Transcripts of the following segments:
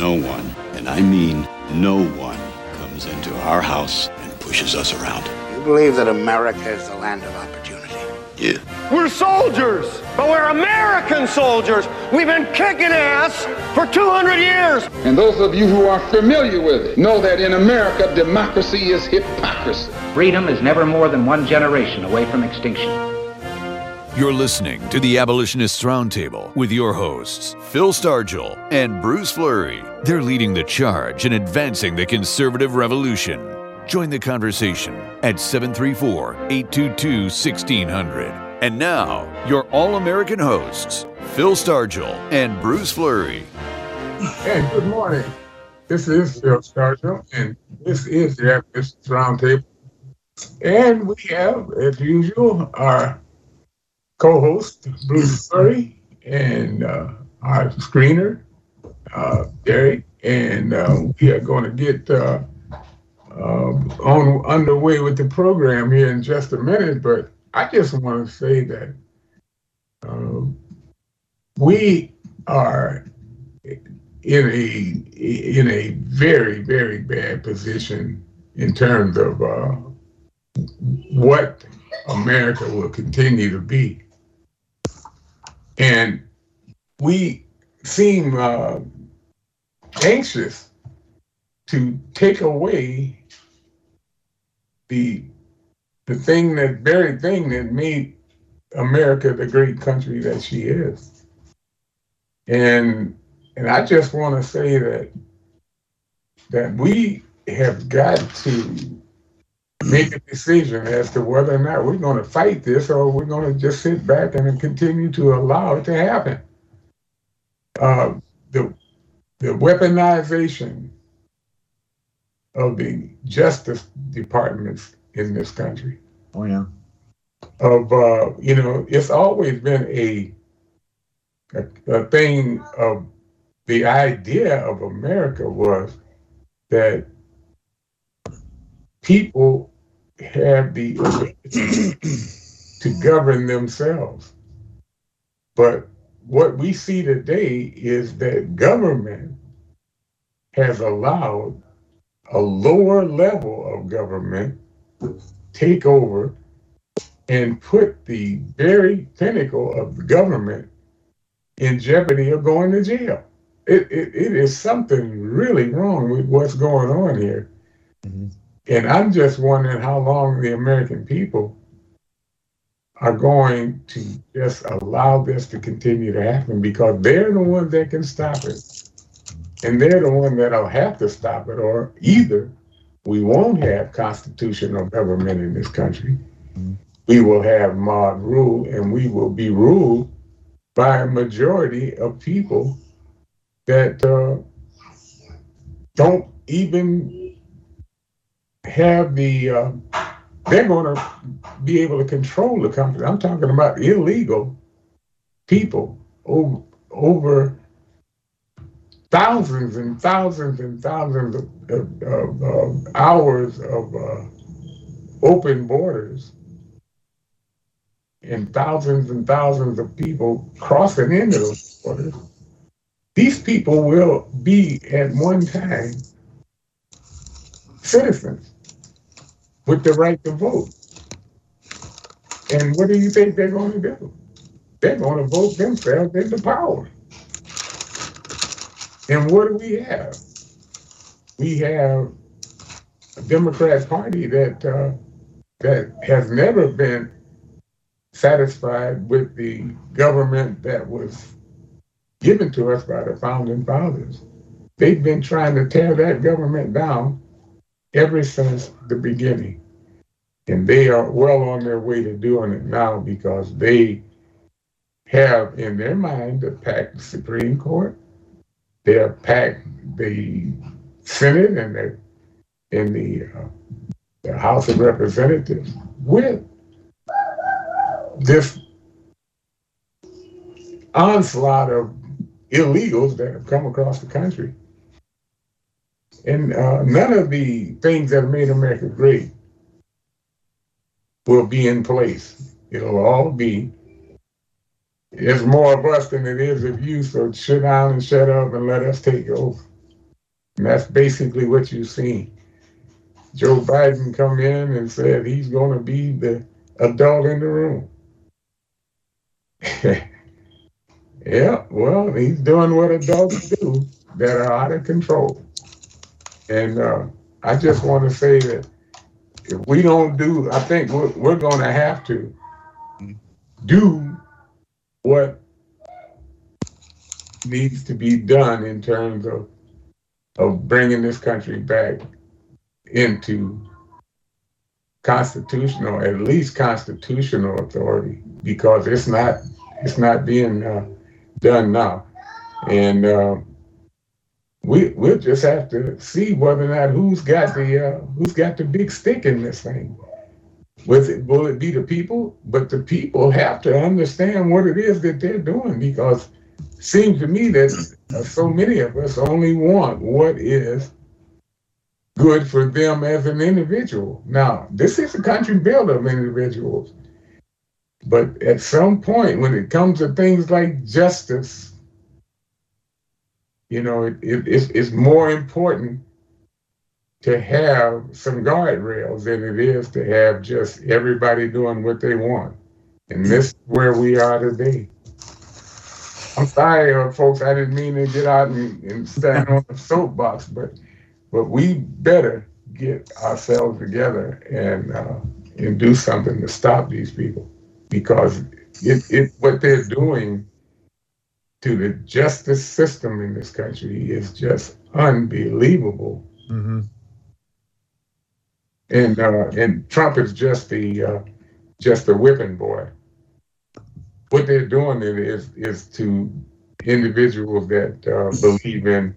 No one, and I mean no one, comes into our house and pushes us around. You believe that America is the land of opportunity? Yeah. We're soldiers, but we're American soldiers. We've been kicking ass for 200 years. And those of you who are familiar with it know that in America, democracy is hypocrisy. Freedom is never more than one generation away from extinction. You're listening to the Abolitionists Roundtable with your hosts, Phil Stargell and Bruce Fleury. They're leading the charge in advancing the conservative revolution. Join the conversation at 734 822 1600. And now, your all American hosts, Phil Stargell and Bruce Fleury. And good morning. This is Phil Stargell, and this is the Abolitionists Roundtable. And we have, as usual, our co host, Bruce Fleury, and uh, our screener, uh, Derek. And uh, we are going to get uh, uh, on underway with the program here in just a minute, but I just want to say that uh, we are in a in a very very bad position in terms of what America will continue to be, and we seem uh, anxious to take away the the thing that very thing that made America the great country that she is. And and I just want to say that that we have got to make a decision as to whether or not we're going to fight this or we're going to just sit back and continue to allow it to happen. Uh, the the weaponization of the justice departments in this country. Oh yeah. Of uh, you know, it's always been a, a a thing of the idea of America was that people have the ability to govern themselves. But what we see today is that government has allowed a lower level of government take over and put the very pinnacle of government in jeopardy of going to jail. It, it, it is something really wrong with what's going on here. Mm-hmm. And I'm just wondering how long the American people are going to just allow this to continue to happen because they're the ones that can stop it. And they're the ones that'll have to stop it, or either we won't have constitutional government in this country. We will have mob rule, and we will be ruled by a majority of people that uh, don't even have the. Uh, they're going to be able to control the country. I'm talking about illegal people over, over thousands and thousands and thousands of, of, of, of hours of uh, open borders and thousands and thousands of people crossing into those borders. These people will be at one time citizens with the right to vote. And what do you think they're going to do? They're going to vote themselves into power. And what do we have? We have a Democrat Party that uh, that has never been satisfied with the government that was given to us by the founding fathers. They've been trying to tear that government down ever since the beginning. And they are well on their way to doing it now because they have in their mind to pack the Supreme Court, they have packed the Senate and the, in the, uh, the House of Representatives with this onslaught of illegals that have come across the country. And uh, none of the things that made America great will be in place. It'll all be, it's more of us than it is of you, so sit down and shut up and let us take over. And that's basically what you've seen. Joe Biden come in and said he's going to be the adult in the room. yeah, well, he's doing what adults do that are out of control. And uh, I just want to say that if we don't do, I think we're, we're going to have to do what needs to be done in terms of of bringing this country back into constitutional, at least constitutional authority, because it's not it's not being uh, done now, and uh, we we'll just have to see whether or not who's got the uh, who's got the big stick in this thing. With it, will it be the people? But the people have to understand what it is that they're doing because it seems to me that uh, so many of us only want what is good for them as an individual. Now, this is a country built of individuals. But at some point, when it comes to things like justice, you know, it, it, it's, it's more important to have some guardrails than it is to have just everybody doing what they want. And this is where we are today. I'm sorry, uh, folks. I didn't mean to get out and, and stand on the soapbox, but but we better get ourselves together and uh, and do something to stop these people because it, it what they're doing to the justice system in this country is just unbelievable. Mm-hmm. And uh, and Trump is just the uh, just the whipping boy. What they're doing is is to individuals that uh, believe in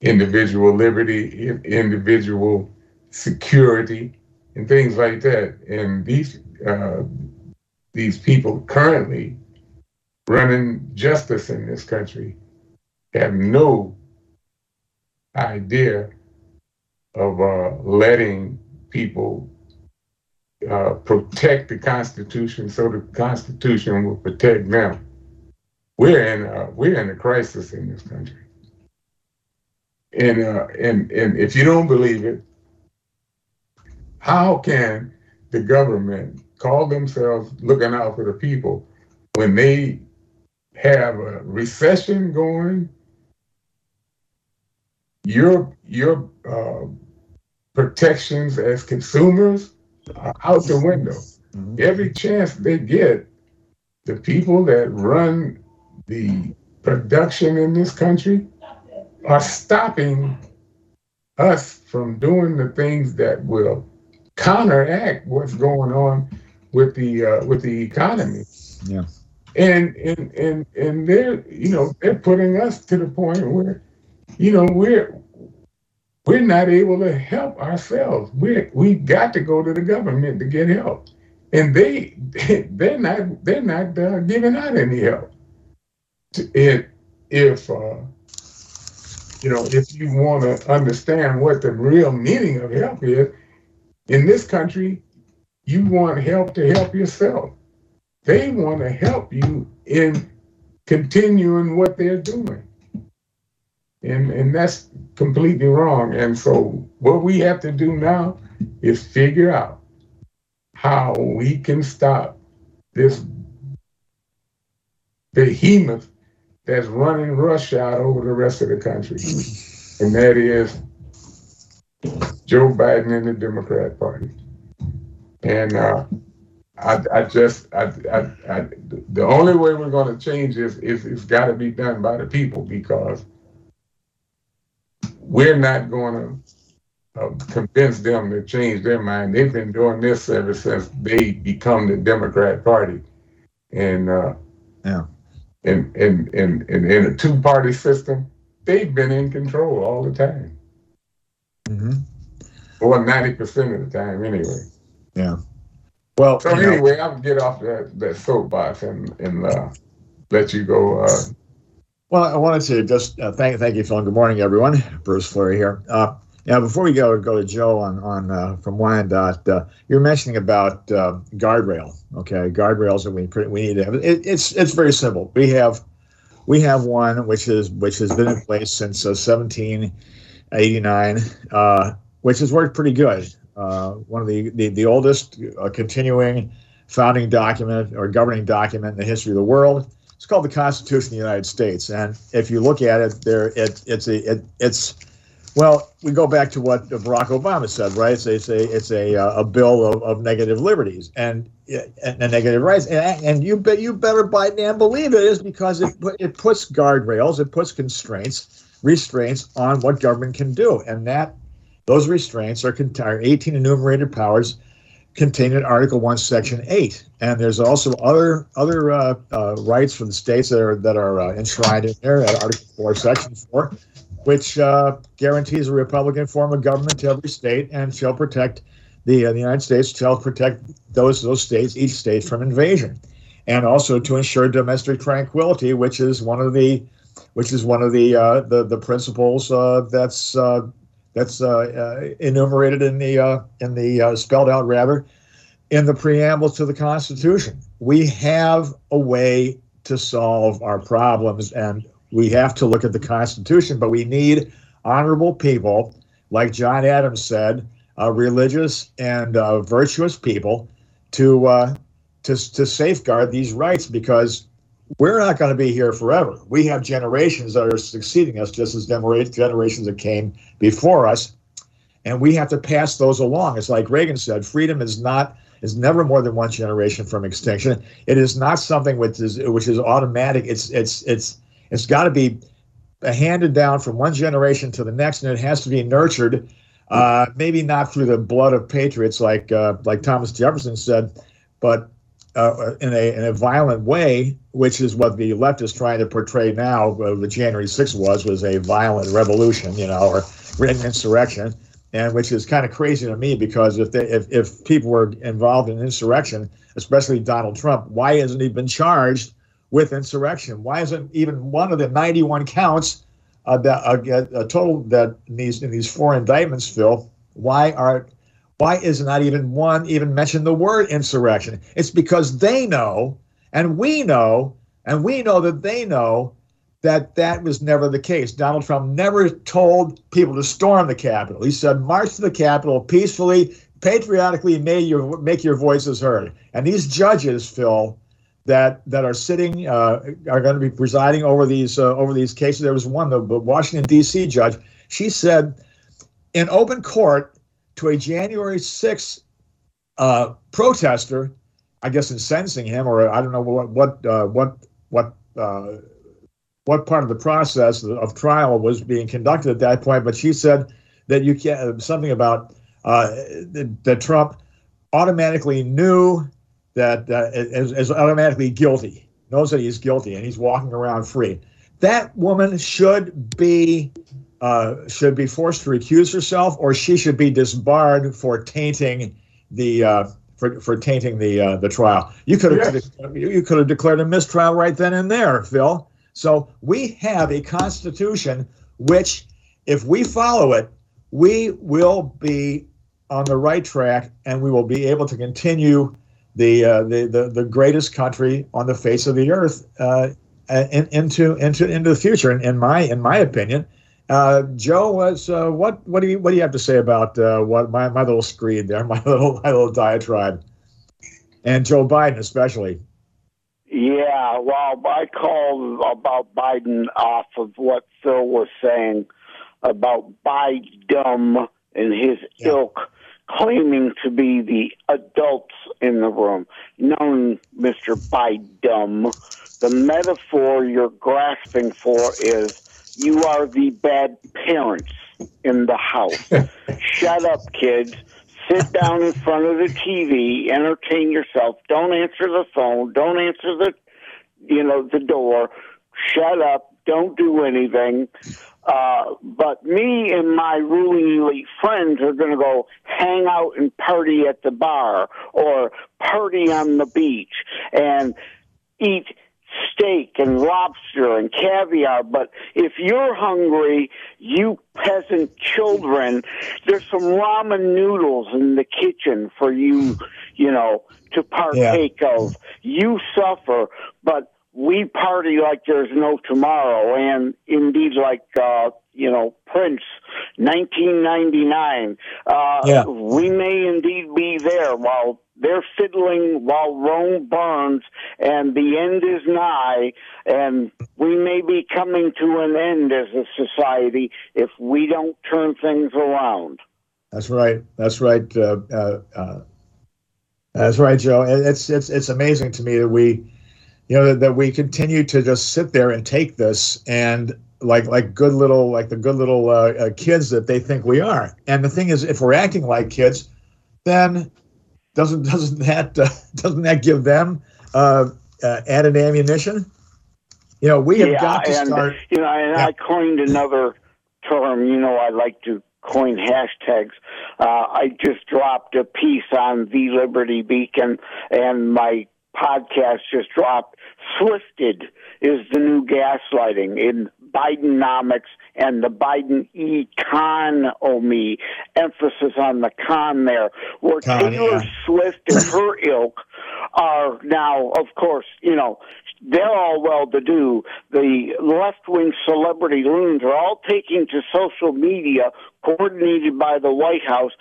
individual liberty, individual security, and things like that. And these uh, these people currently running justice in this country have no idea of uh, letting people uh, protect the Constitution so the Constitution will protect them. We're in a, we're in a crisis in this country. And, uh, and, and if you don't believe it, how can the government call themselves looking out for the people when they have a recession going? Your, your uh, protections as consumers are out the window. Mm-hmm. Every chance they get, the people that run the production in this country are stopping us from doing the things that will counteract what's going on with the uh, with the economy. Yeah. And and and and they're you know they're putting us to the point where you know we're we're not able to help ourselves. We we got to go to the government to get help, and they they're not they're not uh, giving out any help. It if uh, you know, if you want to understand what the real meaning of help is, in this country, you want help to help yourself. They want to help you in continuing what they're doing. And, and that's completely wrong. And so, what we have to do now is figure out how we can stop this behemoth that's running roughshod over the rest of the country, and that is Joe Biden and the Democrat Party. And uh, I, I just, I, I, I, the only way we're going to change this is it's got to be done by the people because we're not going to uh, convince them to change their mind. They've been doing this ever since they become the Democrat Party, and uh, yeah in in in in, in a two party system, they've been in control all the time. Mm-hmm. Or ninety percent of the time, anyway. Yeah. Well. So anyway, know, I'll get off that that soapbox and and uh, let you go. Uh, well, I wanted to just uh, thank thank you, Phil. Good morning, everyone. Bruce Fleury here. Uh, now, before we go go to Joe on on uh, from Wyandotte, uh, you're mentioning about uh, guardrail. Okay, guardrails that we we need to have. It, it's it's very simple. We have we have one which is which has been in place since uh, 1789, uh, which has worked pretty good. Uh, one of the the, the oldest uh, continuing founding document or governing document in the history of the world. It's called the Constitution of the United States, and if you look at it, there it, it's a it, it's well, we go back to what Barack Obama said, right? It's, it's a it's a uh, a bill of, of negative liberties and, and, and negative rights, and, and you bet you better buy damn believe it is because it it puts guardrails, it puts constraints, restraints on what government can do, and that those restraints are, are 18 enumerated powers contained in Article One, Section Eight, and there's also other other uh, uh, rights for the states that are that are uh, enshrined in there at Article Four, Section Four, which uh, guarantees a Republican form of government to every state and shall protect the uh, the United States shall protect those those states each state from invasion, and also to ensure domestic tranquility, which is one of the which is one of the uh, the the principles that's that's uh, uh, enumerated in the uh, in the spelled out rather in the preamble to the Constitution. We have a way to solve our problems, and we have to look at the Constitution. But we need honorable people, like John Adams said, uh, religious and uh, virtuous people, to uh, to to safeguard these rights because we're not going to be here forever. We have generations that are succeeding us, just as generations that came before us, and we have to pass those along. It's like Reagan said: freedom is not is never more than one generation from extinction. It is not something which is which is automatic. It's it's it's it's got to be handed down from one generation to the next, and it has to be nurtured. Uh, maybe not through the blood of patriots, like uh, like Thomas Jefferson said, but uh, in a in a violent way, which is what the left is trying to portray now. Uh, the January 6th was was a violent revolution, you know, or an insurrection, and which is kind of crazy to me because if they if, if people were involved in insurrection, especially Donald Trump, why hasn't he been charged with insurrection? Why isn't even one of the 91 counts uh, that uh, a total that in these in these four indictments, Phil? Why are why is not even one even mention the word insurrection? It's because they know, and we know, and we know that they know that that was never the case. Donald Trump never told people to storm the Capitol. He said, march to the Capitol peacefully, patriotically, make your, make your voices heard. And these judges, Phil, that that are sitting uh, are going to be presiding over these uh, over these cases. There was one, the Washington D.C. judge. She said, in open court, to a January 6th uh, protester, I guess in sentencing him, or I don't know what what uh, what what uh, what part of the process of trial was being conducted at that point. But she said that you can't something about uh, that, that, Trump automatically knew that uh, is, is automatically guilty, knows that he's guilty, and he's walking around free. That woman should be uh, should be forced to recuse herself, or she should be disbarred for tainting the uh, for, for tainting the uh, the trial. You could have yes. you could have declared a mistrial right then and there, Phil. So we have a constitution which, if we follow it, we will be on the right track, and we will be able to continue the uh, the, the the greatest country on the face of the earth uh, in, into into into the future. In, in my in my opinion. Uh, Joe, was uh, what what do you what do you have to say about uh, what my, my little screed there, my little my little diatribe, and Joe Biden especially? Yeah, well, I called about Biden off of what Phil was saying about Biden and his yeah. ilk claiming to be the adults in the room. Known, Mr. Biden, the metaphor you're grasping for is you are the bad parents in the house. Shut up, kids. Sit down in front of the TV, entertain yourself. Don't answer the phone. Don't answer the, you know, the door. Shut up. Don't do anything. Uh, but me and my ruling elite friends are going to go hang out and party at the bar or party on the beach and eat steak and lobster and caviar. But if you're hungry, you peasant children, there's some ramen noodles in the kitchen for you, you know, to partake yeah. of. You suffer, but we party like there's no tomorrow, and indeed, like uh, you know, Prince, 1999. Uh, Yeah. We may indeed be there while they're fiddling while Rome burns, and the end is nigh, and we may be coming to an end as a society if we don't turn things around. That's right. That's right. Uh, uh, uh, that's right, Joe. It's it's it's amazing to me that we, you know, that, that we continue to just sit there and take this and like like good little like the good little uh, uh, kids that they think we are. And the thing is, if we're acting like kids, then doesn't doesn't that uh, doesn't that give them uh, uh, added ammunition? You know, we have yeah, got to and start. you know, and Yeah. I coined another term. You know, I like to coin hashtags. Uh, I just dropped a piece on the Liberty Beacon, and my podcast just dropped. Swifted is the new gaslighting in Bidenomics and the Biden economy. Emphasis on the con there, where Con, Taylor yeah. Swift and her ilk are now, of course, you know, they're all well to do. The left wing celebrity loons are all taking to social media, coordinated by the White House,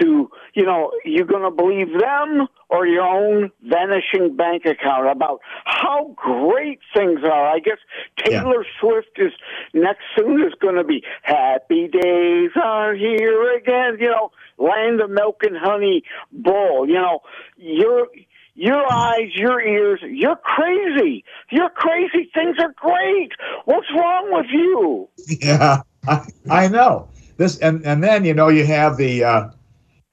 to, you know, you're going to believe them or your own vanishing bank account about how great things are. I guess Taylor Swift is next soon is going to be happy days are here again, you know, land of milk and honey bull, you know, you're your eyes, your ears, you're crazy. You're crazy. Things are great. What's wrong with you? Yeah, I, I know this, and and then you know you have the, uh,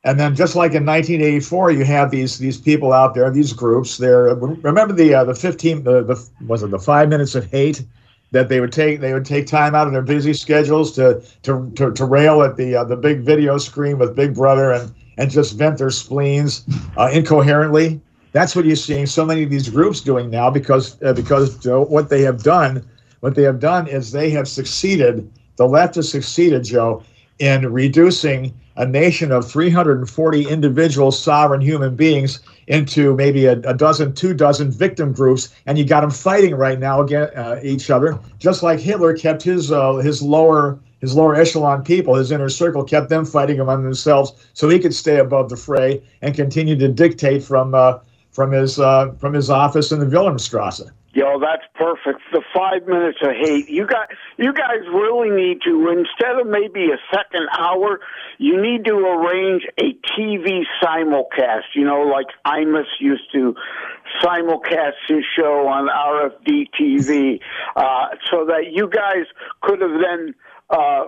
and then just like in 1984, you have these these people out there, these groups. There, remember the uh, the 15 the, the was it the five minutes of hate that they would take they would take time out of their busy schedules to to to, to rail at the uh, the big video screen with Big Brother and and just vent their spleens uh, incoherently. That's what you're seeing so many of these groups doing now because uh, because uh, what they have done what they have done is they have succeeded the left has succeeded joe in reducing a nation of 340 individual sovereign human beings into maybe a, a dozen two dozen victim groups and you got them fighting right now against uh, each other just like hitler kept his uh, his lower his lower echelon people his inner circle kept them fighting among themselves so he could stay above the fray and continue to dictate from uh, from his uh, from his office in the Wilhelmstrasse. Yo, that's perfect. The five minutes of hate. You got you guys really need to instead of maybe a second hour, you need to arrange a TV simulcast. You know, like Imus used to simulcast his show on RFD TV, uh, so that you guys could have then uh,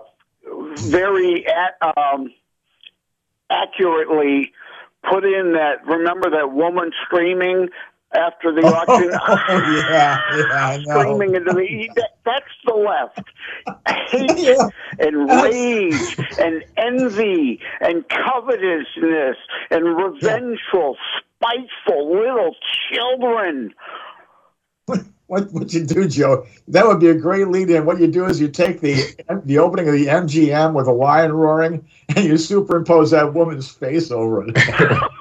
very at, um, accurately put in that. Remember that woman screaming after the oh, auction? Oh, yeah, yeah, screaming into the that, that's the left hate Yeah. and rage and envy and covetousness and revengeful spiteful little children What what you do, Joe? That would be a great lead-in. What you do is you take the the opening of the MGM with a lion roaring, and you superimpose that woman's face over it,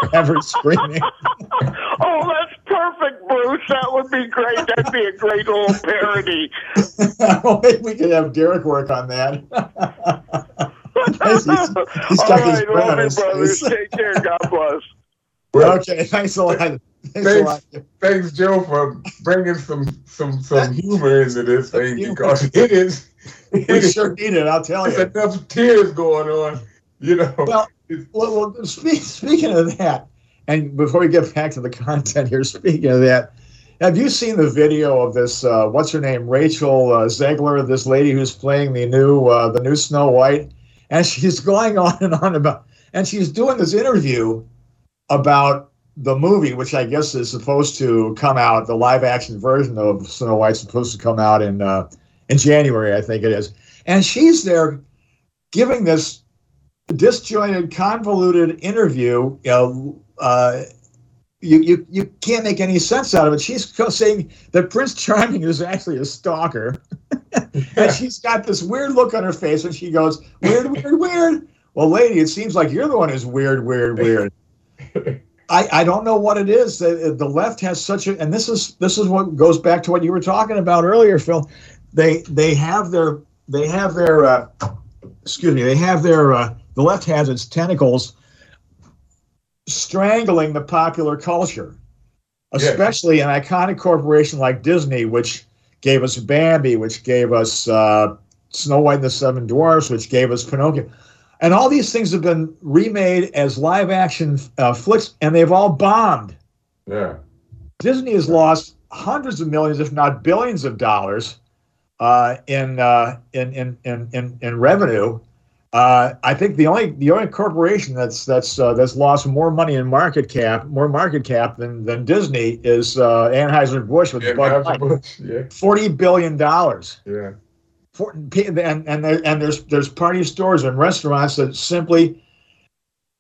ever screaming. oh that's perfect bruce that would be great that'd be a great little parody we could have Derek work on that. He's- he's all right love his brothers take care god bless okay, thanks a lot. Thanks a lot. Thanks, thanks, Joe, for bringing some some some humor into this thing because it is it We is sure need it, I'll tell you. enough tears going on. You know, Well, well, well speak, speaking of that, and before we get back to the content here, speaking of that, have you seen the video of this? Uh, what's her name? Rachel uh, Zegler, this lady who's playing the new uh, the new Snow White, and she's going on and on about, and she's doing this interview about the movie, which I guess is supposed to come out. The live action version of Snow White's supposed to come out in uh, in January, I think it is, and she's there giving this disjointed, convoluted interview. You know, uh, you, you you can't make any sense out of it. She's saying that Prince Charming is actually a stalker, and she's got this weird look on her face and she goes weird, weird, weird. Well, lady, it seems like you're the one who's weird, weird, weird. I, I don't know what it is. The, the left has such a, and this is this is what goes back to what you were talking about earlier, Phil. They they have their they have their uh, excuse me they have their uh, the left has its tentacles strangling the popular culture, especially an iconic corporation like Disney, which gave us Bambi, which gave us uh, Snow White and the Seven Dwarfs, which gave us Pinocchio. And all these things have been remade as live action uh, flicks, and they've all bombed. Yeah. Disney has lost hundreds of millions, if not billions of dollars uh, in, uh, in, in, in, in, in revenue. Uh, I think the only the only corporation that's that's uh, that's lost more money in market cap, more market cap than, than Disney is uh, Anheuser Busch with Bud Light. Yeah. forty billion dollars. Yeah. For, and and there, and there's there's party stores and restaurants that simply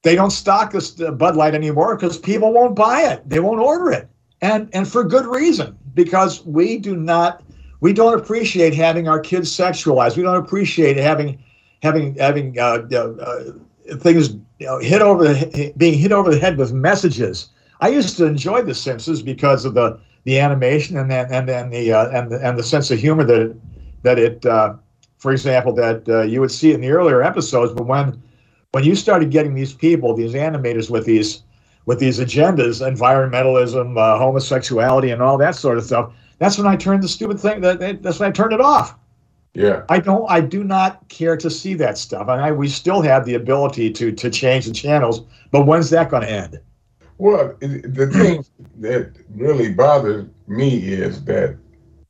they don't stock this Bud Light anymore because people won't buy it. They won't order it, and and for good reason because we do not we don't appreciate having our kids sexualized. We don't appreciate having having having uh, uh, things you know, hit over the being hit over the head with messages. I used to enjoy The Simpsons because of the the animation and then and then the uh, and the and the sense of humor that it, that it uh, for example that uh, you would see in the earlier episodes. But when when you started getting these people, these animators with these with these agendas, environmentalism, uh, homosexuality, and all that sort of stuff, that's when I turned the stupid thing. That that's when I turned it off. Yeah. I don't. I do not care to see that stuff, and I we still have the ability to to change the channels. But when's that going to end? Well, the thing that really bothers me is that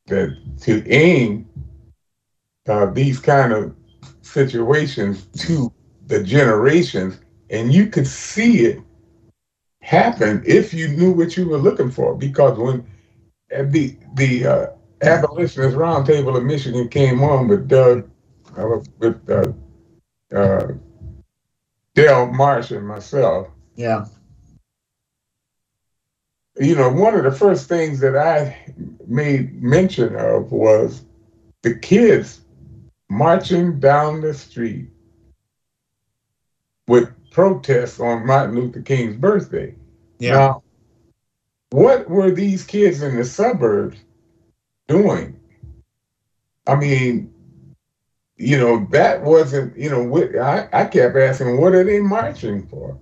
that to aim uh, these kind of situations to the generations, and you could see it happen if you knew what you were looking for. Because when uh, the the uh, abolitionist roundtable of Michigan came on with Doug, uh, with uh, uh, Dale Marsh and myself, Yeah. you know, one of the first things that I made mention of was the kids marching down the street with protests on Martin Luther King's birthday. Yeah. Now, what were these kids in the suburbs doing? I mean, you know, that wasn't, you know, what, I, I kept asking, what are they marching for?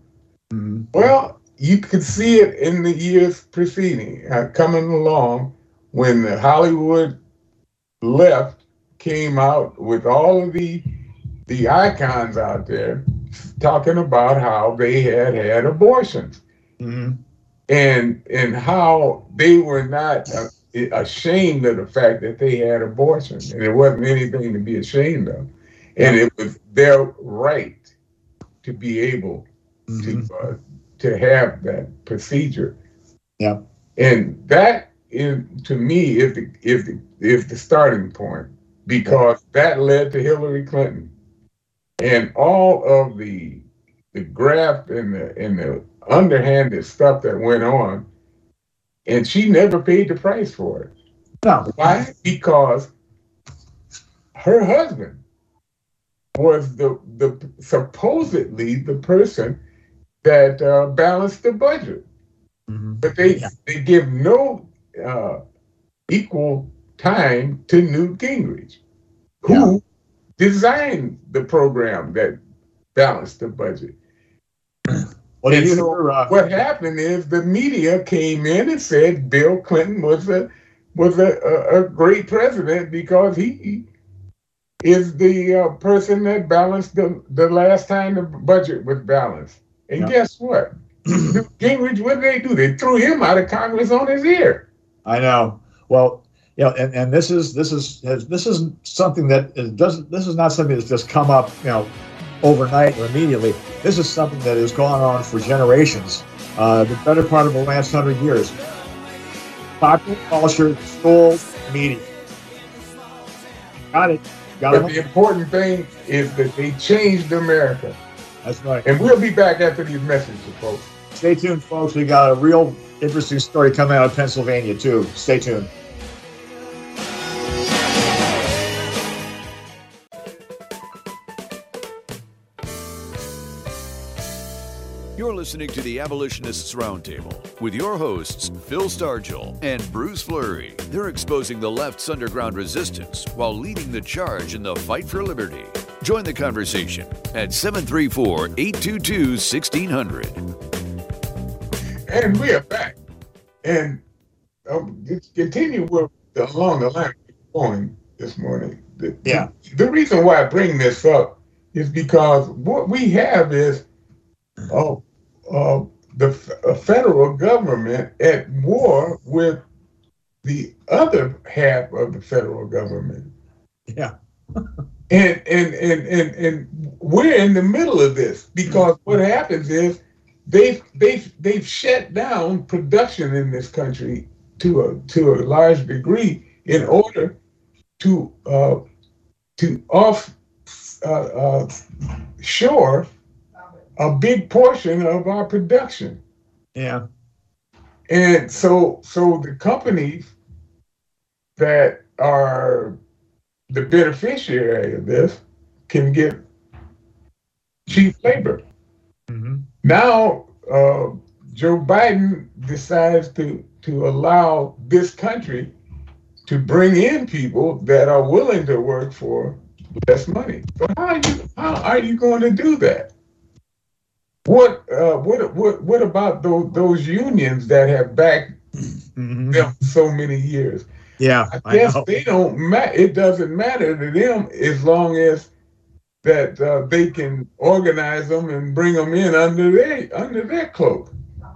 Mhm. Well, you could see it in the years preceding, uh, coming along when the Hollywood left came out with all of the the icons out there talking about how they had had abortions Mhm. and and how they were not uh, ashamed of the fact that they had abortions and it wasn't anything to be ashamed of and it was their right to be able Mhm. to uh, to have that procedure. Yeah. And that is to me is the is the is the starting point because that led to Hillary Clinton and all of the the graft and the and the underhanded stuff that went on, and she never paid the price for it. No. Why? Because her husband was the the supposedly the person that uh, balanced the budget, Mhm. but they Yeah. they give no uh, equal time to Newt Gingrich, who designed the program that balanced the budget. Well, you hear, uh, what happened is the media came in and said Bill Clinton was a was a, a, a great president because he is the uh, person that balanced the, the last time the budget was balanced. And Yeah. guess what? Gingrich, what did they do? They threw him out of Congress on his ear. I know. Well, you know, and, and this is this is this is something that is, doesn't. This is not something that's just come up, you know, overnight or immediately. This is something that has gone on for generations, uh, the better part of the last hundred years. Popular culture, schools, media. Got it. Got But the important thing is that they changed America. That's right. And we'll be back after these messages, folks. Stay tuned, folks. We got a real interesting story coming out of Pennsylvania too. Stay tuned. Listening to the Abolitionists Roundtable with your hosts, Phil Stargell and Bruce Fleury. They're exposing the left's underground resistance while leading the charge in the fight for liberty. Join the conversation at 734 822 1600. And we are back. And um, continue with along the line going this morning. The, Yeah. The, the reason why I bring this up is because what we have is uh, uh, the f- uh, federal government at war with the other half of the federal government. Yeah. And and and and and we're in the middle of this because what happens is they've they've they've shut down production in this country to a to a large degree in order to uh, to off uh, uh, shore a big portion of our production. Yeah. And so so the companies that are the beneficiary of this can get cheap labor. hmm Now uh, Joe Biden decides to to allow this country to bring in people that are willing to work for less money. But how are you how are you going to do that? What uh, what what what about those those unions that have backed hmm them so many years? Yeah. I I guess know. they don't matter. It doesn't matter to them as long as that uh, they can organize them and bring them in under their under their cloak.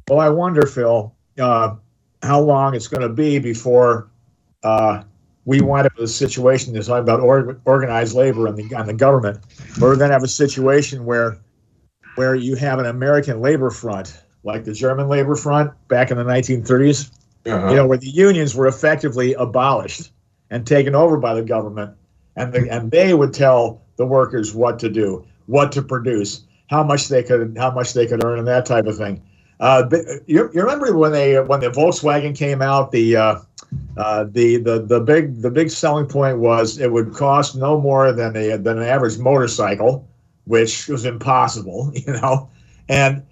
Well, I wonder, Phil, uh, how long it's going to be before uh, we wind up with a situation that's talking about or, organized labor and the, and the government, we're going to have a situation where where you have an American labor front, like the German labor front back in the 1930s, Uh-huh. you know, where the unions were effectively abolished and taken over by the government, and the, and they would tell the workers what to do, what to produce, how much they could how much they could earn, and that type of thing. Uh, but you, you remember when they when the Volkswagen came out, the uh, uh, the the the big the big selling point was it would cost no more than a than an average motorcycle, which was impossible, you know, and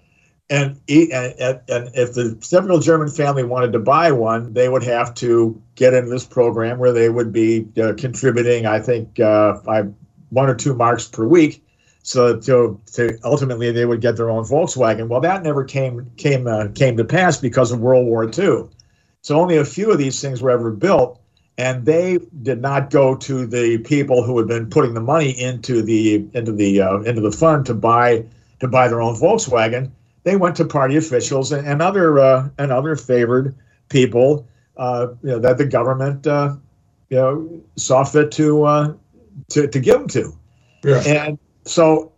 and, and, if the typical German family wanted to buy one, they would have to get into this program where they would be uh, contributing, I think, uh, one or two marks per week. So to, to ultimately they would get their own Volkswagen. Well, that never came came uh, came to pass because of World War II. So only a few of these things were ever built, and they did not go to the people who had been putting the money into the into the uh, into the fund to buy to buy their own Volkswagen. They went to party officials and, and other uh, and other favored people, uh, you know, that the government uh, you know saw fit to uh, to to give them to. Yeah. And so,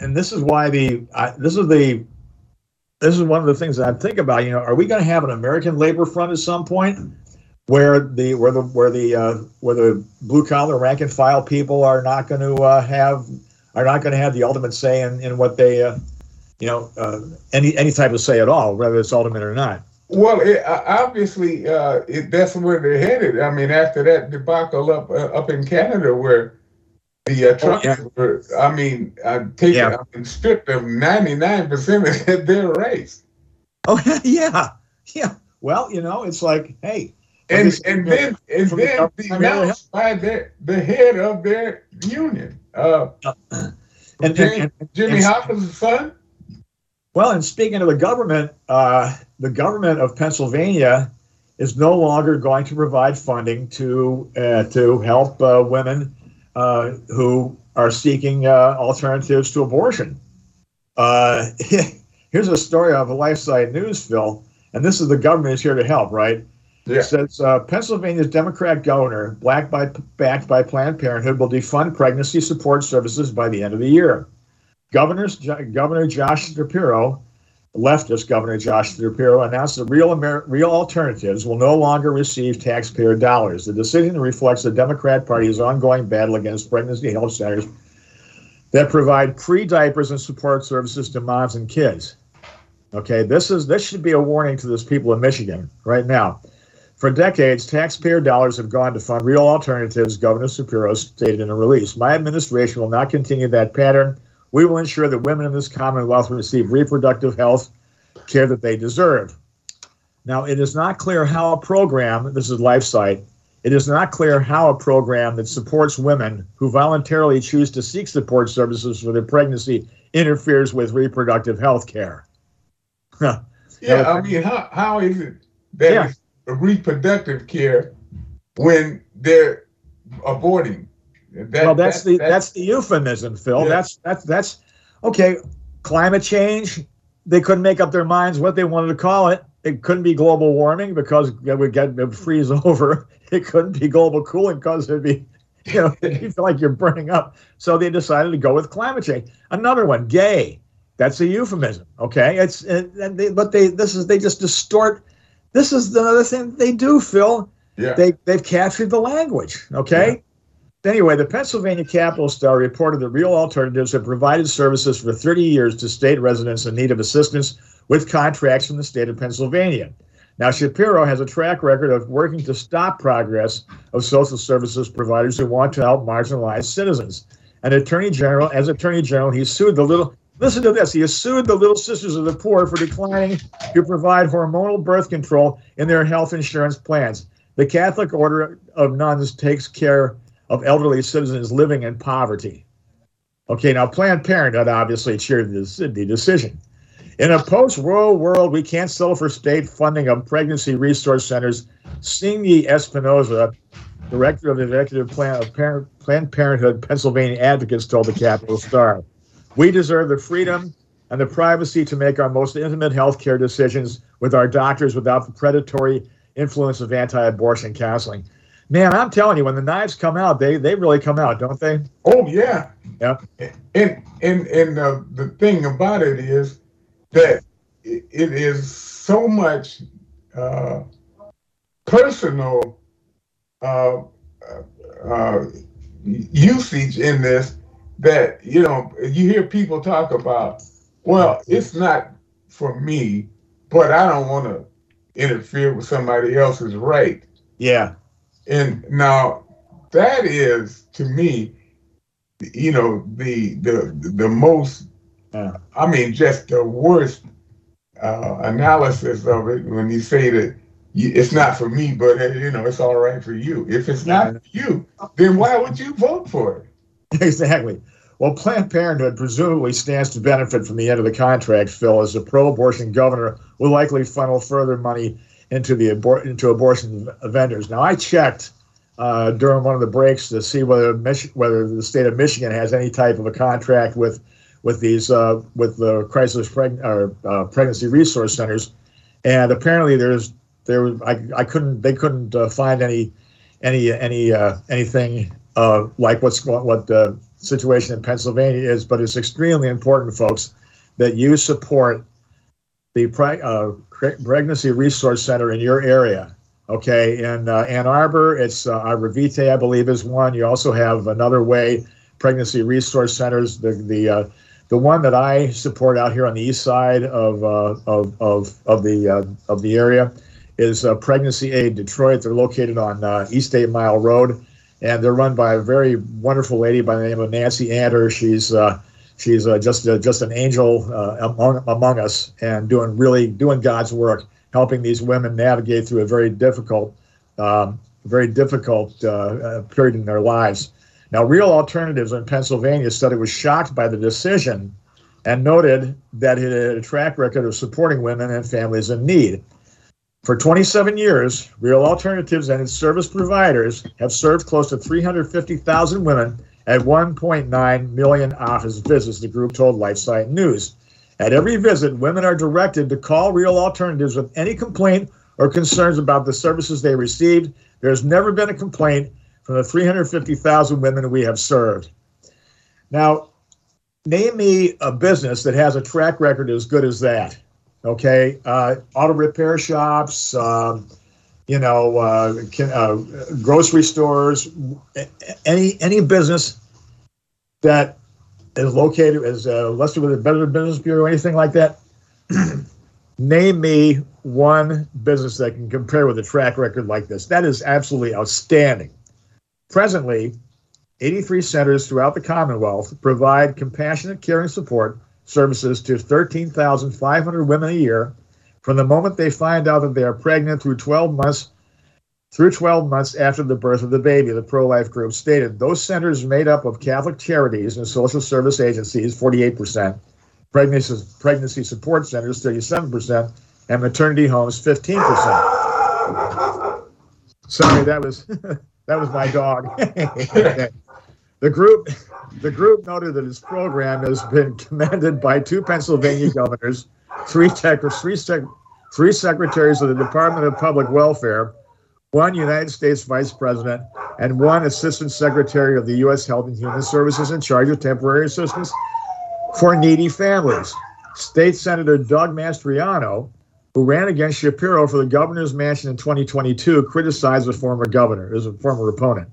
and this is why the this is the this is one of the things that I think about. You know, are we going to have an American labor front at some point where the where the where the uh, where the blue collar rank and file people are not going to uh, have are not going to have the ultimate say in, in what they uh, you know uh, any any type of say at all, whether it's ultimate or not. Well, it, uh, obviously, uh, it, that's where they're headed. I mean, after that debacle up uh, up in Canada, where the uh, Trump, yeah. were, I mean, uh, taken, Yeah. I mean, stripped of nine percent of their race, Oh yeah, yeah. Well, you know, it's like hey, and and then and the then government denounced by their the head of their union, uh, and, and, Jimmy, and Jimmy and- Hoffa's son. Well, and speaking of the government, uh, the government of Pennsylvania is no longer going to provide funding to uh, to help uh, women uh, who are seeking uh, alternatives to abortion. Uh, here's a story of a LifeSite News, Phil, and this is the government is here to help, right? Yeah. It says uh, Pennsylvania's Democrat governor, black by, backed by Planned Parenthood, will defund pregnancy support services by the end of the year. Governor's, Governor Josh Shapiro, leftist Governor Josh Shapiro, announced that real, Amer- real alternatives will no longer receive taxpayer dollars. The decision reflects the Democrat Party's ongoing battle against pregnancy health centers that provide free diapers and support services to moms and kids. Okay, this is this should be a warning to those people in Michigan right now. For decades, taxpayer dollars have gone to fund real alternatives, Governor Shapiro stated in a release. My administration will not continue that pattern we will ensure that women in this Commonwealth receive reproductive health care that they deserve. Now, it is not clear how a program, this is LifeSite, it is not clear how a program that supports women who voluntarily choose to seek support services for their pregnancy interferes with reproductive health care. yeah, I mean, how, how is it that yeah. Reproductive care when they're aborting? That, well, that's that, the that's, that's, the euphemism, Phil. Yeah. That's that's that's okay. Climate change. They couldn't make up their minds what they wanted to call it. It couldn't be global warming because it would get it would freeze over. It couldn't be global cooling because it'd be, you know, you feel like you're burning up. So they decided to go with climate change. Another one, gay. That's a euphemism. Okay, it's and they, but they this is they just distort. This is another thing they do, Phil. Yeah. They they've captured the language. Okay. Yeah. Anyway, the Pennsylvania Capital Star reported that Real Alternatives have provided services for 30 years to state residents in need of assistance with contracts from the state of Pennsylvania. Now, Shapiro has a track record of working to stop progress of social services providers who want to help marginalized citizens. And Attorney General, as Attorney General, he sued the little, listen to this, he has sued the Little Sisters of the Poor for declining to provide hormonal birth control in their health insurance plans. The Catholic Order of Nuns takes care of elderly citizens living in poverty. Okay, now Planned Parenthood obviously cheered the decision. In a post Roe world, we can't settle for state funding of pregnancy resource centers. Cindy Espinoza, director of the executive plan of Planned Parenthood Pennsylvania Advocates, told the Capital Star, "We deserve the freedom and the privacy to make our most intimate healthcare decisions with our doctors without the predatory influence of anti-abortion counseling." Man, I'm telling you, when the knives come out, they they really come out, don't they? Oh yeah, yeah. And and and uh, the thing about it is that it is so much uh, personal uh, uh, usage in this that you know you hear people talk about. Well, it's not for me, but I don't want to interfere with somebody else's right. Yeah. And now that is to me, you know, the the the most uh, I mean, just the worst uh, analysis of it when you say that it's not for me, but you know, it's all right for you. If it's not for you, then why would you vote for it? Exactly. Well, Planned Parenthood presumably stands to benefit from the end of the contract, Phil, as the pro-abortion governor will likely funnel further money into the abor- into abortion vendors. Now, I checked uh, during one of the breaks to see whether Mich- whether the state of Michigan has any type of a contract with with these uh, with the crisis preg- or, uh, pregnancy resource centers, and apparently there's there I, I couldn't they couldn't uh, find any any any uh, anything uh, like what's what the situation in Pennsylvania is, but it's extremely important, folks, that you support the pre- uh, pregnancy resource center in your area. Okay, in Ann Arbor, it's Arbor Vitae, I believe, is one. You also have another way pregnancy resource centers. The the the one that I support out here on the east side of uh, of, of of the uh, of the area is uh, Pregnancy Aid Detroit. They're located on uh, East Eight Mile Road, and they're run by a very wonderful lady by the name of Nancy Ander. She's uh, she's uh, just just an angel among among us, and doing really doing God's work, helping these women navigate through a very difficult, um, very difficult period in their lives. Now, Real Alternatives in Pennsylvania said it was shocked by the decision and noted that it had a track record of supporting women and families in need. For 27 years, Real Alternatives and its service providers have served close to 350,000 women at 1.9 million office visits, the group told LifeSite News. At every visit, women are directed to call Real Alternatives with any complaint or concerns about the services they received. There's never been a complaint from the 350,000 women we have served. Now, name me a business that has a track record as good as that. Okay, uh, auto repair shops, um, you know, uh, can, uh, grocery stores, any any business that is located as uh, listed with the Better Business Bureau, or anything like that. name me one business that can compare with a track record like this. That is absolutely outstanding. Presently, 83 centers throughout the Commonwealth provide compassionate care and support services to 13,500 women a year from the moment they find out that they are pregnant through 12 months through 12 months after the birth of the baby, the pro life group stated. Those centers made up of Catholic charities and social service agencies, 48%, pregnancy, pregnancy support centers, 37%, and maternity homes, 15%. Sorry, that was that was my dog. the group the group noted that its program has been commended by two Pennsylvania governors, three tech, three, sec, three secretaries of the Department of Public Welfare, one United States Vice President, and one Assistant Secretary of the U.S. Health and Human Services in charge of temporary assistance for needy families. State Senator Doug Mastriano, who ran against Shapiro for the governor's mansion in 2022, criticized the former governor, as a former opponent.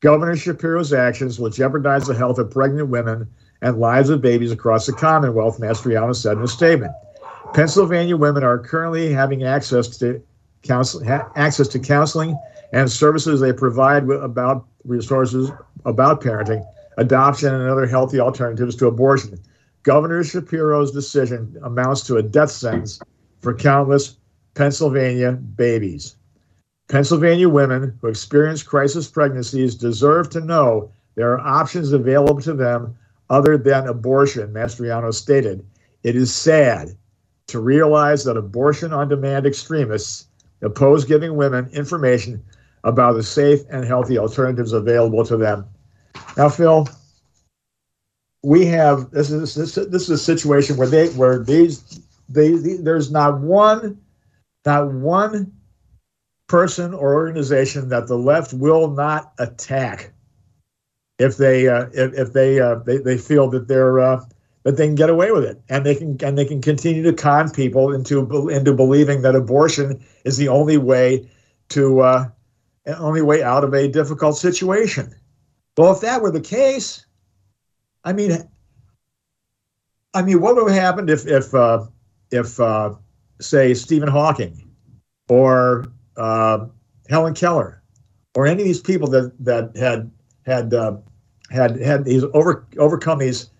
Governor Shapiro's actions will jeopardize the health of pregnant women and lives of babies across the Commonwealth, Mastriano said in a statement. Pennsylvania women are currently having access to counsel, ha- access to counseling and services they provide about resources about parenting, adoption, and other healthy alternatives to abortion. Governor Shapiro's decision amounts to a death sentence for countless Pennsylvania babies. Pennsylvania women who experience crisis pregnancies deserve to know there are options available to them other than abortion, Mastriano stated. It is sad to realize that abortion on demand extremists oppose giving women information about the safe and healthy alternatives available to them. Now, Phil, we have this is this, this is a situation where they where these they, they there's not one not one person or organization that the left will not attack if they uh, if, if they, uh, they they feel that they're uh, that they can get away with it and they can and they can continue to con people into into believing that abortion is the only way to uh, only way out of a difficult situation. Well, if that were the case, I mean, I mean, what would have happened if if uh, if uh, say Stephen Hawking or uh, Helen Keller, or any of these people that that had had uh, had had these over overcome these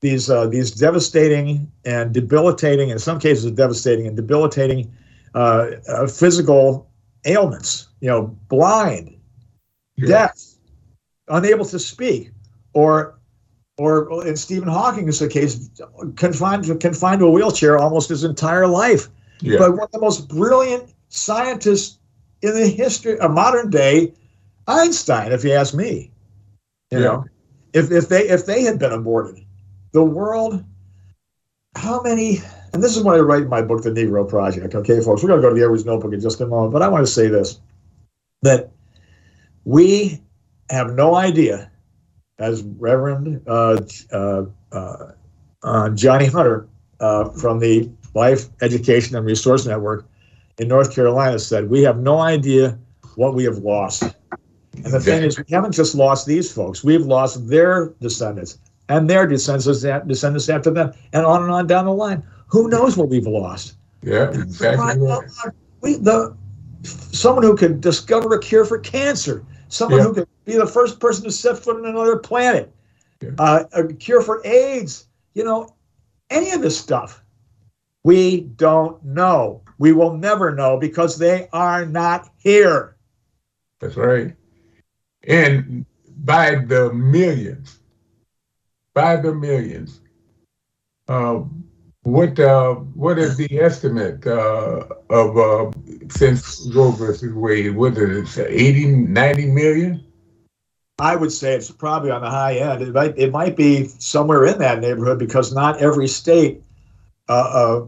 these uh, these devastating and debilitating, in some cases, devastating and debilitating uh, uh, physical ailments. You know, blind, deaf, unable to speak, or or in Stephen Hawking's case, confined confined to a wheelchair almost his entire life. Yeah. But one of the most brilliant scientists in the history of modern day Einstein, if you ask me. You yeah. know, if if they if they had been aborted, the world, how many? And this is what I write in my book, The Negro Project. Okay, folks, we're going to go to the Edwards Notebook in just a moment, but I want to say this: that we have no idea, as Reverend uh, uh, uh, uh Johnny Hunter uh, from the Life Education and Resource Network in North Carolina said, We have no idea what we have lost. And the thing is, we haven't just lost these folks, we've lost their descendants and their descendants, descendants after them, and on and on down the line. Who knows what we've lost? Yeah, exactly. We, the, someone who could discover a cure for cancer, someone yeah. who could be the first person to set foot on another planet, yeah. uh, a cure for AIDS, you know, any of this stuff. We don't know. We will never know because they are not here. That's right. And by the millions, by the millions, uh, what uh, what is the estimate uh, of uh, since Roe versus Wade? What is it, 80, 90 million? I would say it's probably on the high end. It might it might be somewhere in that neighborhood because not every state uh,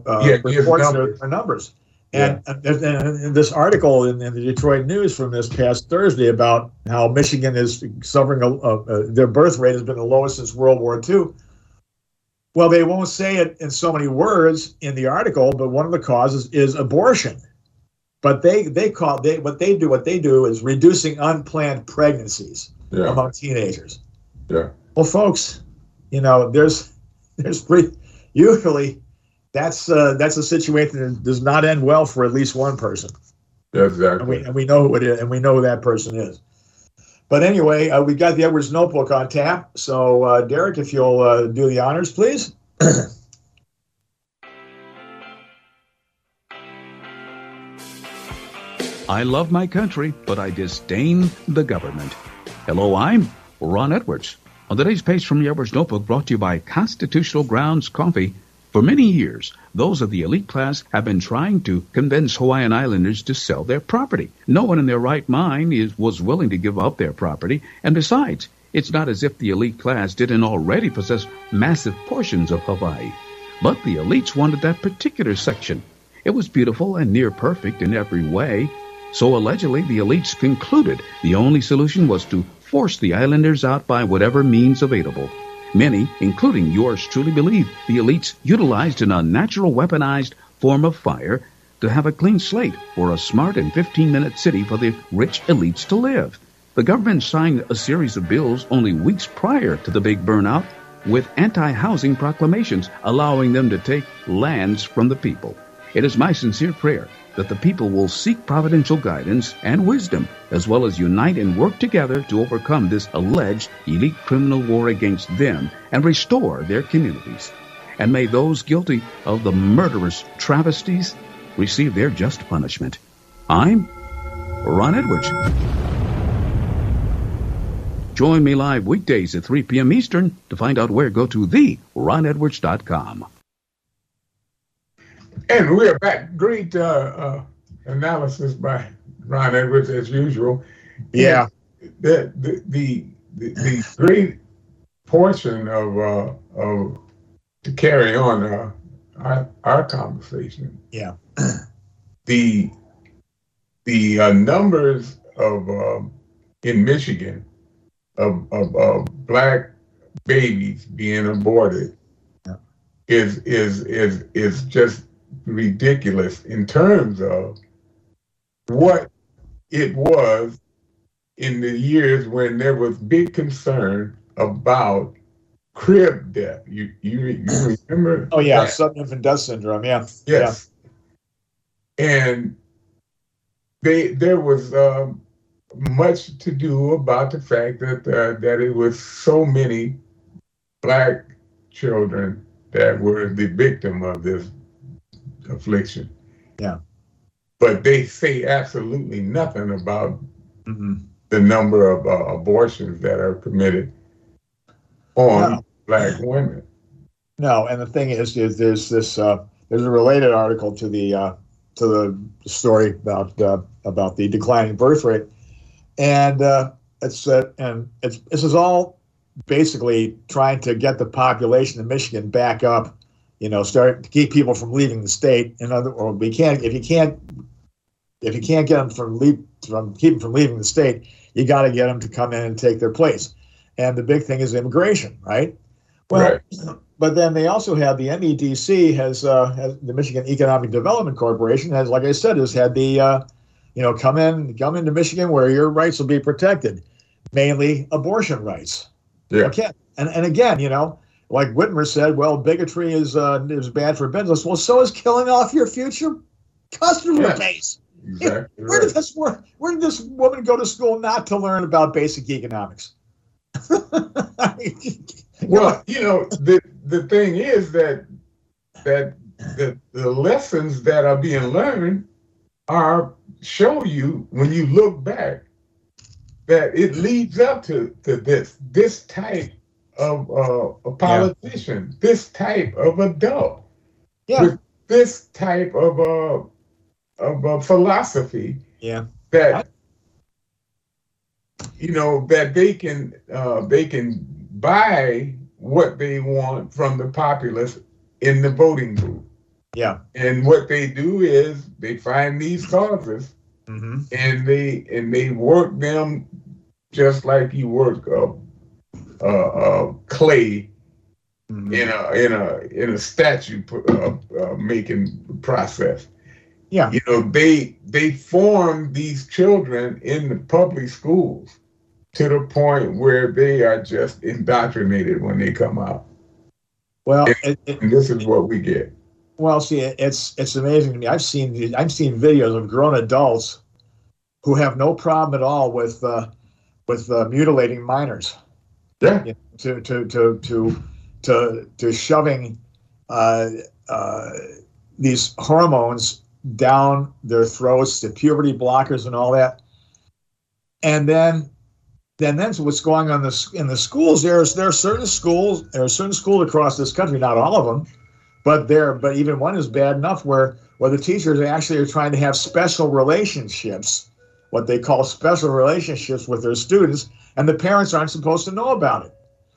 uh, uh, yeah, reports their, their, numbers. And, yeah. and, this article in, in, the Detroit News from this past Thursday about how Michigan is suffering a, a, a, their birth rate has been the lowest since World War II. Well, they won't say it in so many words in the article, but one of the causes is abortion. But they they call they what they do what they do is reducing unplanned pregnancies yeah. among teenagers. Yeah. Well, folks, you know, there's there's pretty usually that's uh, that's a situation that does not end well for at least one person. Exactly. And we, and we know who it is, and we know who that person is. But anyway, uh, we got the Edwards Notebook on tap. So, uh, Derek, if you'll uh, do the honors, please. I love my country, but I disdain the government. Hello, I'm Ron Edwards. On today's page from the Edwards Notebook, brought to you by Constitutional Grounds Coffee. For many years, those of the elite class have been trying to convince Hawaiian Islanders to sell their property. No one in their right mind is, was willing to give up their property, and besides, it's not as if the elite class didn't already possess massive portions of Hawaii. But the elites wanted that particular section. It was beautiful and near perfect in every way, so allegedly, the elites concluded the only solution was to force the islanders out by whatever means available. Many, including yours truly, believe the elites utilized an unnatural weaponized form of fire to have a clean slate for a smart and 15 minute city for the rich elites to live. The government signed a series of bills only weeks prior to the big burnout with anti housing proclamations allowing them to take lands from the people. It is my sincere prayer that the people will seek providential guidance and wisdom, as well as unite and work together to overcome this alleged elite criminal war against them and restore their communities. And may those guilty of the murderous travesties receive their just punishment. I'm Ron Edwards. Join me live weekdays at 3 p.m. Eastern. To find out where, go to the theronedwards.com. And we're back. Great uh, uh, analysis by Ron Edwards, as usual. Yeah. The the the, the, the great portion of uh, of to carry on uh, our our conversation. Yeah. the the uh, numbers of um, in Michigan of, of, of black babies being aborted Yeah. is is is is just ridiculous in terms of what it was in the years when there was big concern about crib death. You you, you remember? Oh, yeah. that? Sudden infant death syndrome. Yeah. Yes. And they there was um, much to do about the fact that uh, that it was so many black children that were the victim of this affliction. Yeah. But they say absolutely nothing about Yeah. hmm the number of uh, abortions that are committed on No. black women. No, and the thing is, is there's this uh, there's a related article to the uh, to the story about uh, about the declining birth rate, and uh, it's uh, and it's this is all basically trying to get the population of Michigan back up, you know, start to keep people from leaving the state. In other, or we can't if you can't if you can't get them from leave from keep them from leaving the state, you got to get them to come in and take their place. And the big thing is immigration, right? Well, but then they also have the MEDC has, uh, has the Michigan Economic Development Corporation has, like I said, has had the, uh, you know, come in, come into Michigan where your rights will be protected, mainly abortion rights. Yeah. Okay, and and again, you know, like Whitmer said, well, bigotry is uh, is bad for business. Well, so is killing off your future customer base. Exactly. Where did this wor- Where did this woman go to school not to learn about basic economics? Well, you know, the the thing is that that the the lessons that are being learned are show you when you look back that it leads up to, to this this type of uh, a politician, this type of adult, yeah, with this type of uh, of uh, philosophy yeah, that you know that they can uh, they can buy what they want from the populace in the voting booth. yeah. And what they do is they find these causes hmm and they and they work them just like you work uh, uh, uh, clay Mm-hmm. in a in a in a statue uh, uh, making process. Yeah. You know, they they form these children in the public schools to the point where they are just indoctrinated when they come out. Well, it, it, And this is what we get. Well, see, it's it's amazing to me. I've seen I've seen videos of grown adults who have no problem at all with uh, with uh, mutilating minors. Yeah. To to to to to to shoving uh, uh, these hormones down their throats, the puberty blockers and all that. And then then that's what's going on this in the schools. There's there are certain schools, there are certain schools across this country, not all of them, but there, but even one is bad enough where where the teachers actually are trying to have special relationships, what they call special relationships with their students, and the parents aren't supposed to know about it.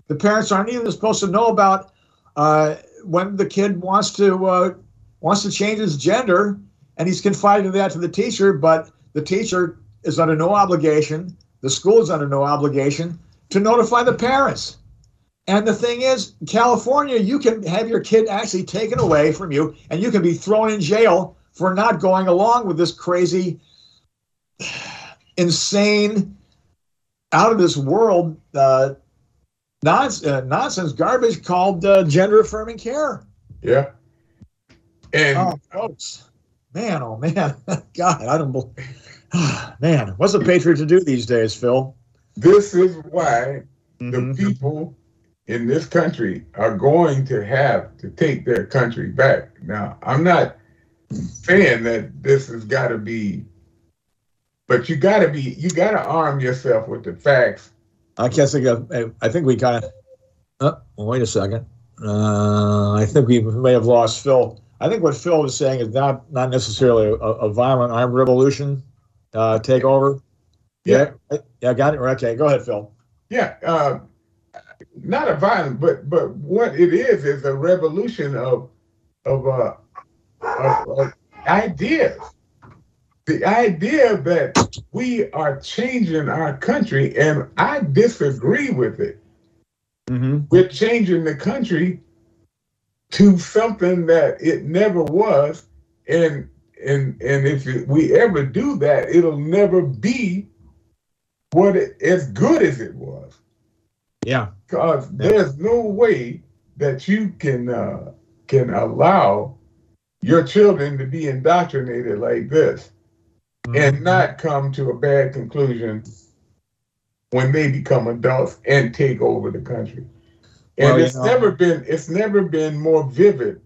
The parents aren't even supposed to know about uh, when the kid wants to uh, wants to change his gender, and he's confiding that to the teacher, but the teacher is under no obligation. The school is under no obligation to notify the parents. And the thing is, California, you can have your kid actually taken away from you, and you can be thrown in jail for not going along with this crazy, insane, out of this world uh, nonsense, uh, nonsense garbage called uh, gender affirming care. Yeah. And oh, folks, man, oh man, God, I don't believe. man, what's a patriot to do these days, Phil? This is why mm-hmm. the people in this country are going to have to take their country back. Now, I'm not saying that this has got to be, but you got to be, you got to arm yourself with the facts. I can't think of, I think we kind of, oh, wait a second. Uh, I think we may have lost Phil. I think what Phil was saying is not not necessarily a, a violent armed revolution uh, take over. Yeah. yeah, yeah, got it. Okay, go ahead, Phil. Yeah, uh, not a violent, but but what it is is a revolution of of, uh, of, of ideas. The idea that we are changing our country, and I disagree with it. Mm-hmm. We're changing the country to something that it never was, and and and if we ever do that, it'll never be what it, as good as it was. Yeah, because yeah. there's no way that you can uh, can allow your children to be indoctrinated like this mm-hmm. and not come to a bad conclusion when they become adults and take over the country. And well, it's know. never been it's never been more vivid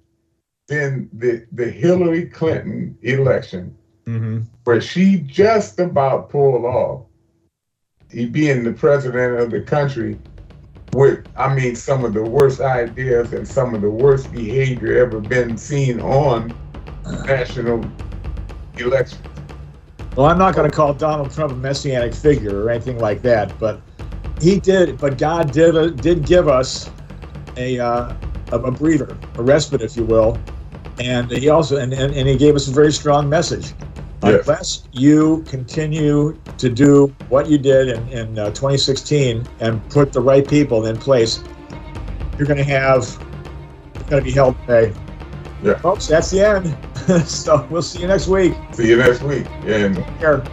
than the the Hillary Clinton election, mm-hmm. where she just about pulled off he being the president of the country with, I mean, some of the worst ideas and some of the worst behavior ever been seen on national elections. Well, I'm not going to call Donald Trump a messianic figure or anything like that, but he did. But God did uh, did give us a uh, a breather, a respite, if you will, and he also and, and, and he gave us a very strong message. Yes. Unless you continue to do what you did in, in uh, 2016 and put the right people in place, you're going to have you're going to be held to pay. Yeah. Oh, Folks, that's the end. so we'll see you next week. See you next week. And Take care.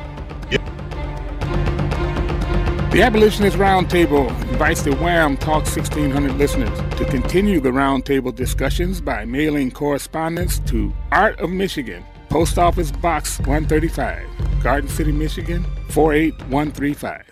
The Abolitionist Roundtable invites the WAAM Talk 1600 listeners to continue the roundtable discussions by mailing correspondence to Art of Michigan, Post Office Box 135, Garden City, Michigan 48135.